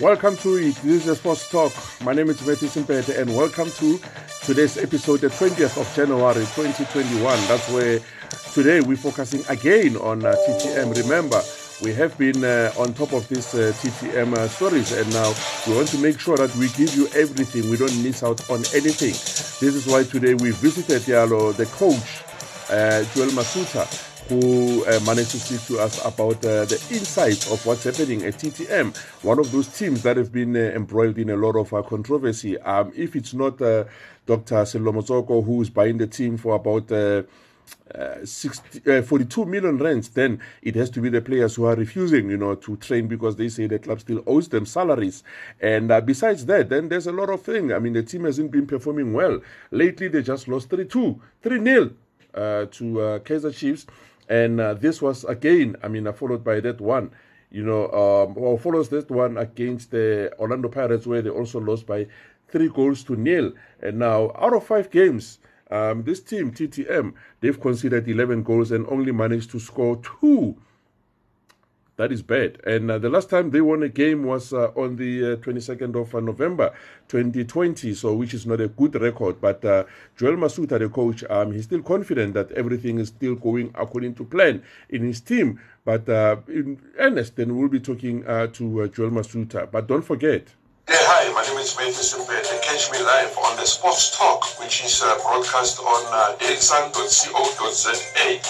Welcome to it. This is Sports Talk. My name is Matthew Simpete, and welcome to today's episode, the 20th of January 2021. That's where today we're focusing again on uh, TTM. Remember, we have been uh, on top of these uh, TTM uh, stories, and now we want to make sure that we give you everything. We don't miss out on anything. This is why today we visited Yalo, the coach, uh, Joel Masutha who uh, managed to speak to us about uh, the insights of what's happening at TTM, one of those teams that have been uh, embroiled in a lot of uh, controversy. Um, if it's not uh, Dr. Sello Motsoko who's buying the team for about uh, 60, 42 million rands, then it has to be the players who are refusing, you know, to train because they say the club still owes them salaries. And besides that, then there's a lot of things. I mean, the team hasn't been performing well. Lately, they just lost 3-2, 3-0 to Kaizer Chiefs. And uh, this was again, I mean, uh, followed by that one, you know, um, well, follows that one against the Orlando Pirates, where they also lost by three goals to nil. And now, out of five games, um, this team, TTM, they've conceded 11 goals and only managed to score two. That is bad. And uh, the last time they won a game was uh, on the uh, 22nd of uh, November 2020, so which is not a good record. But uh, Joel Masutha, the coach, um, he's still confident that everything is still going according to plan in his team. But uh, in earnest, then we'll be talking to Joel Masutha. But don't forget, my name is Matthew Simpete. Catch me live on the Sports Talk, which is uh, broadcast on uh,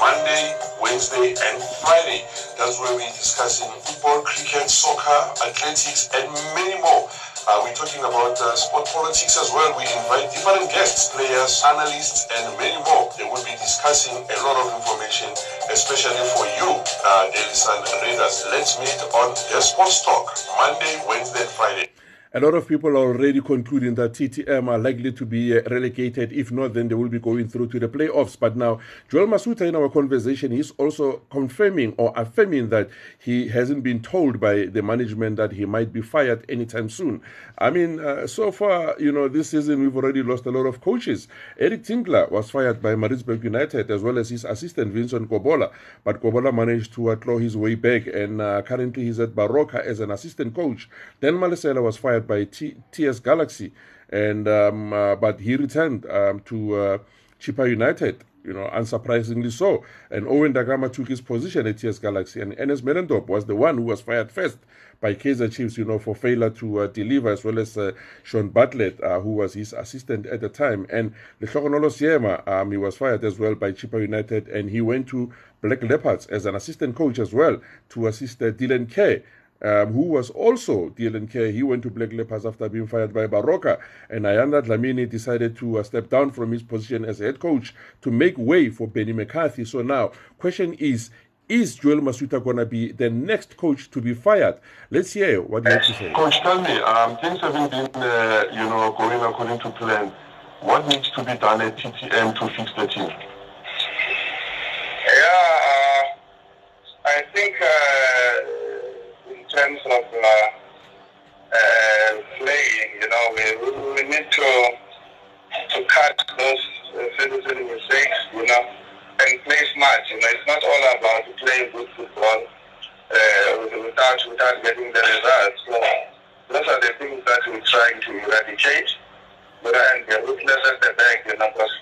Monday, Wednesday, and Friday. That's where we're discussing football, cricket, soccer, athletics, and many more. Uh, we're talking about uh, sport politics as well. We invite different guests, players, analysts, and many more. They will be discussing a lot of information, especially for you, uh, Daily Sun readers. Let's meet on the Sports Talk, Monday, Wednesday, and Friday. A lot of people are already concluding that TTM are likely to be uh, relegated. If not, then they will be going through to the playoffs. But now, Joel Masutha, in our conversation, is also confirming or affirming that he hasn't been told by the management that he might be fired anytime soon. I mean, uh, so far, you know, this season we've already lost a lot of coaches. Eric Tinkler was fired by Maritzburg United as well as his assistant Vincent Kobola. But Kobola managed to claw his way back, and uh, currently he's at Baroka as an assistant coach. Then Malesela was fired by T- TS Galaxy, and um, uh, but he returned um, to uh, Chippa United. You know, unsurprisingly so. And Owen Da Gama took his position at TS Galaxy, and Ernest Middendorp was the one who was fired first by Kaizer Chiefs, you know, for failure to uh, deliver, as well as uh, Shaun Bartlett, uh, who was his assistant at the time. And Lehlohonolo Seema, um, he was fired as well by Chippa United, and he went to Black Leopards as an assistant coach as well to assist uh, Dylan Kerr um, who was also Kerr. He went to Black Leopards after being fired by Baroka. And Ayanda Dlamini decided to uh, step down from his position as head coach to make way for Benny McCarthy. So now, question is, is Joel Masutha going to be the next coach to be fired? Let's hear what you have to say. Coach, tell me, um, things haven't been, uh, you know, going according to plan. What needs to be done at TTM to fix the team? Yeah, uh, I think uh, terms of uh, uh, playing, you know, we, we need to to cut those uh, silly, silly mistakes, you know, and play smart. You know, it's not all about playing good football uh, without getting the results. So those are the things that we're trying to eradicate. But and the at the back, you know, because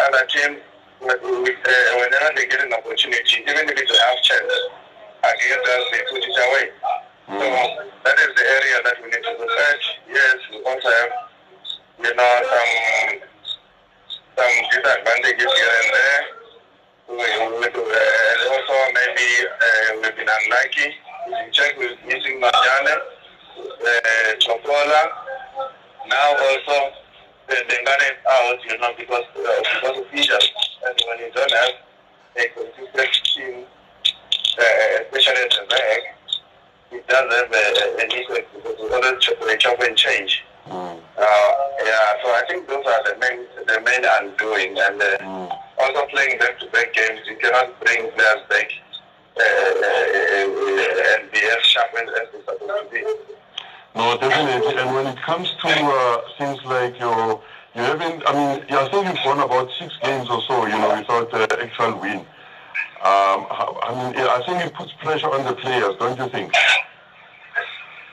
other teams, whenever they get an opportunity, even if it's a half chance against us, they put it away. So that is the area that we need to look at. Yes, we also have, you know, some some disadvantages here and there. We, we, uh, also maybe uh, we've been unlucky. We check with missing Marjane, uh, Chopola. Now also the Bengane is out, you know, because uh, because of injuries. And when you don't have a consistent team, uh, especially at the back, it does have a, an effect because we wanted to chop and change. Mm. Uh, yeah, so I think those are the main the main undoing, and uh, mm. also playing back-to-back games, you cannot bring players back uh, uh. No, definitely. And when it comes to uh, things like your, you haven't. I mean, I think you've won about six games or so, you know, without uh, actual win. Um, I mean, I think it puts pressure on the players, don't you think?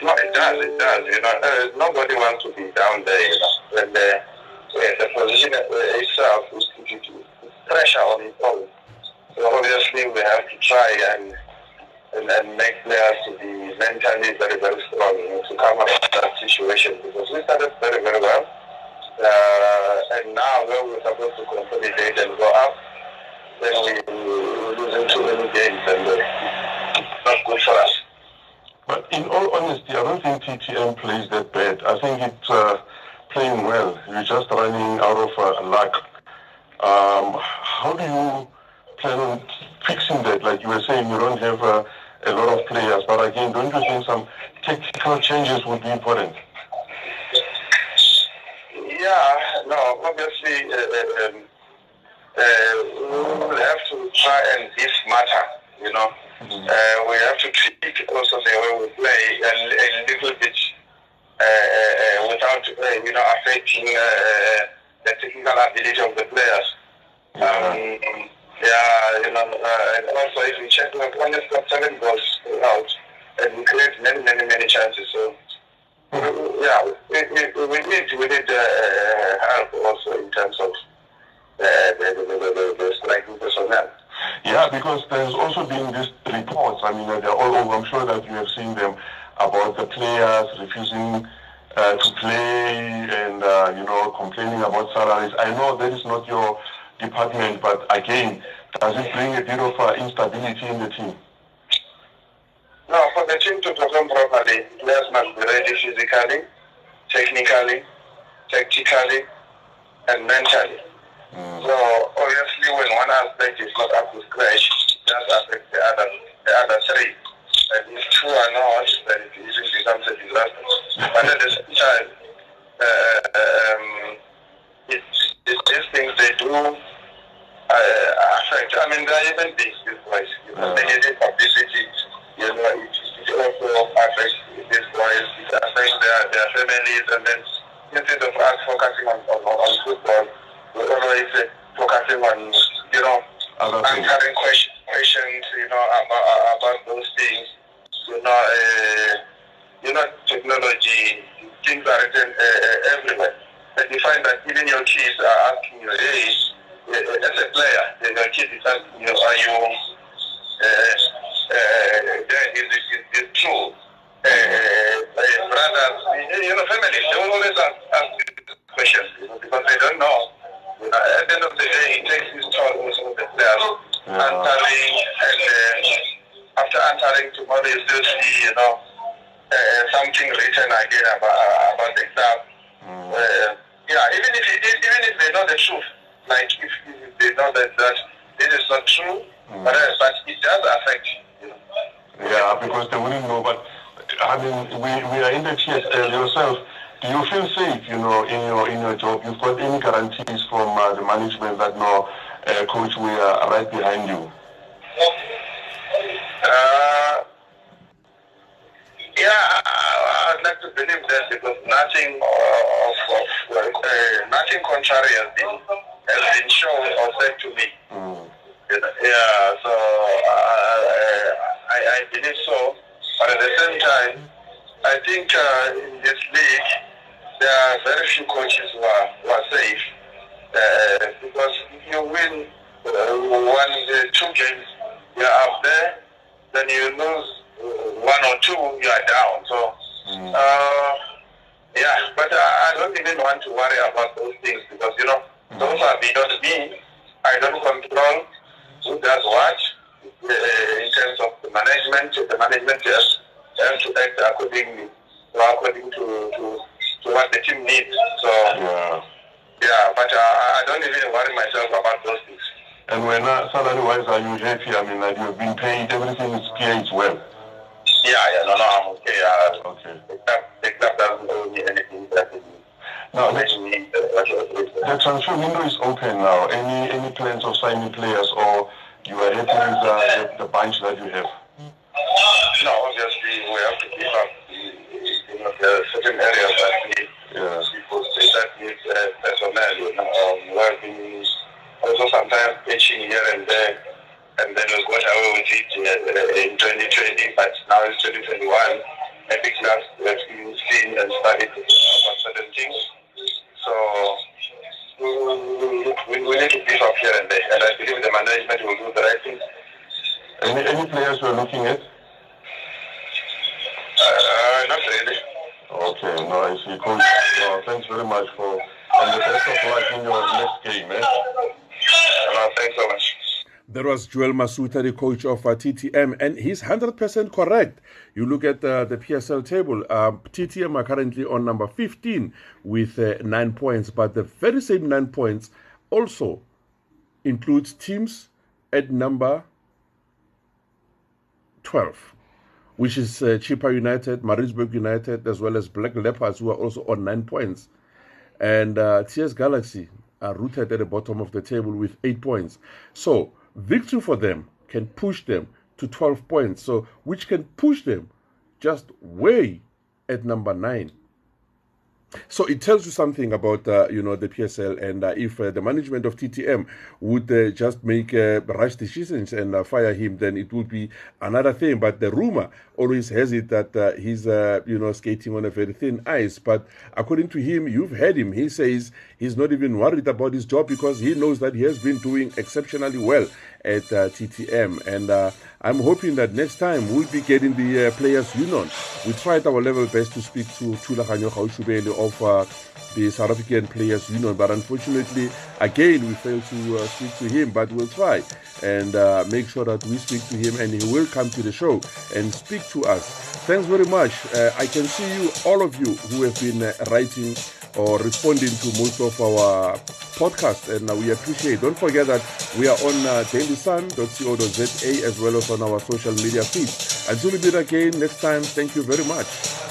No, it does. It does. You know, uh, nobody wants to be down there. You know, when the, when the position itself is put pressure on all. Obviously, we have to try and and, and make players to be mentally very, very strong you know, to come out of that situation because we started very, very well. Uh, and now when we're supposed to consolidate and go up, then we, we're losing too many games and uh, not good for us. But in all honesty, I don't think TTM plays that bad. I think it's uh, playing well. You're just running out of uh, luck. Um, how do you plan on fixing that? Like you were saying, you don't have uh, a lot of players, but again, don't you think some tactical changes would be important? Yeah, no, obviously, uh, uh um, uh, we will have to try and be smarter, you know. Mm-hmm. Uh, we have to treat also the way we play a, a little bit uh, uh, without, you know, affecting the technical ability of the players. Um, yeah, you know, and also if you check, like, has got seven goals out, and we create many, many, many chances. So yeah, we, we, we need we need uh, help also in terms of uh, the, the, the, the, striking personnel. Yeah, because there's also been these reports. I mean, they're all over. I'm sure that you have seen them about the players refusing uh, to play and uh, you know complaining about salaries. I know that is not your department, but again, does it bring a bit of uh, instability in the team? No, for the team to perform properly, players must be ready physically, technically, tactically, and mentally. Mm. So obviously, when one aspect is not up to scratch, that affects the other, the other three. And if two are not, then it easily becomes a disaster. but at the same time, uh, um, it, it, these things they do uh, affect. I mean, they're even big, these boys. You know, negative publicity you know, it, it also affects these boys, it affects their, their families, and then instead of us focusing on, on, on football, we're always uh, focusing on, you know, answering questions, questions, you know, about, about those things. You know, uh, you know, technology, things are written uh, everywhere. And you find that even your kids are asking you, hey, uh, as a player, your kid is asking you, are you uh, uh, that is, is, is true. Uh, uh, brothers, you know, families, they will always ask, ask questions you know, because they don't know. You know, at the end of the day, it takes this toll the players yeah. answering, and uh, after answering tomorrow, you still see, you know, uh, something written again about, about the exam. Mm. Uh, yeah, even if even if they know the truth, like if, if they know that, that this is not true, mm. but, but it does affect you. yeah, because they wouldn't know. But I mean, we, we are in the PSL yourself. Do you feel safe, you know, in your in your job? You've got any guarantees from uh, the management that no, uh, coach, we are right behind you? Uh, yeah, I'd like to believe that because nothing of, of uh, nothing contrary has been has been shown or said to me. Mm. Yeah, so uh, I, I believe so. But at the same time, I think uh, in this league, there are very few coaches who are, who are safe. Uh, because if you win uh, one, uh, two games, you're up there. Then you lose uh, one or two, you are down. So, mm. uh, yeah, but I, I don't even want to worry about those things because, you know, those are beyond me. I don't control who does what uh, in terms of the management, the management has, has to act accordingly, according to, to, to what the team needs. So, yeah, yeah but uh, I don't even worry myself about those things. And when uh, salary-wise, are you happy? I mean, like you've been paid, everything is paid well. Yeah, yeah, no, no, I'm okay. Uh, okay. The club, the club doesn't owe me anything now, the, the transfer window is open now. Any any plans of signing players or you are happy with the, the bunch that you have? No, obviously we have to keep up. You know, there are certain areas that need yeah. people that need uh, personnel. You know, um, we also sometimes pitching here and there, and then we got away with it uh, in 2020, but now it's 2021. epic class that we've seen and studied about certain things. So we, we, we need to beef up here and there, and I believe the management will do the right thing. Any, any players you're looking at? Uh, not really. Okay, no, I see. Coach, no, thanks very much for and the best of luck in your next game, man. Uh, thanks so much. That was Joel Masutha, the coach of uh, TTM, and he's 100% correct. You look at uh, the PSL table, um, TTM are currently on number 15 with uh, 9 points, but the very same 9 points also includes teams at number 12, which is uh, Chippa United, Maritzburg United, as well as Black Leopards, who are also on 9 points. And uh, TS Galaxy are rooted at the bottom of the table with 8 points. So, victory for them can push them to 12 points, so which can push them just way at number 9. So it tells you something about uh, you know the PSL and uh, if uh, the management of TTM would uh, just make uh, rash decisions and uh, fire him, then it would be another thing. But the rumor always has it that he's you know skating on a very thin ice. But according to him, you've heard him. He says he's not even worried about his job because he knows that he has been doing exceptionally well at TTM. And I'm hoping that next time we'll be getting the players union. We tried our level best to speak to Thulaganyo Gaoshubelwe of uh, the South African Players Union. But unfortunately, again, we failed to uh, speak to him. But we'll try and uh, make sure that we speak to him and he will come to the show and speak to us. Thanks very much. Uh, I can see you, all of you who have been uh, writing or responding to most of our podcasts, and uh, we appreciate. Don't forget that we are on uh, dailysun.co.za as well as on our social media feed. Until we meet again next time, thank you very much.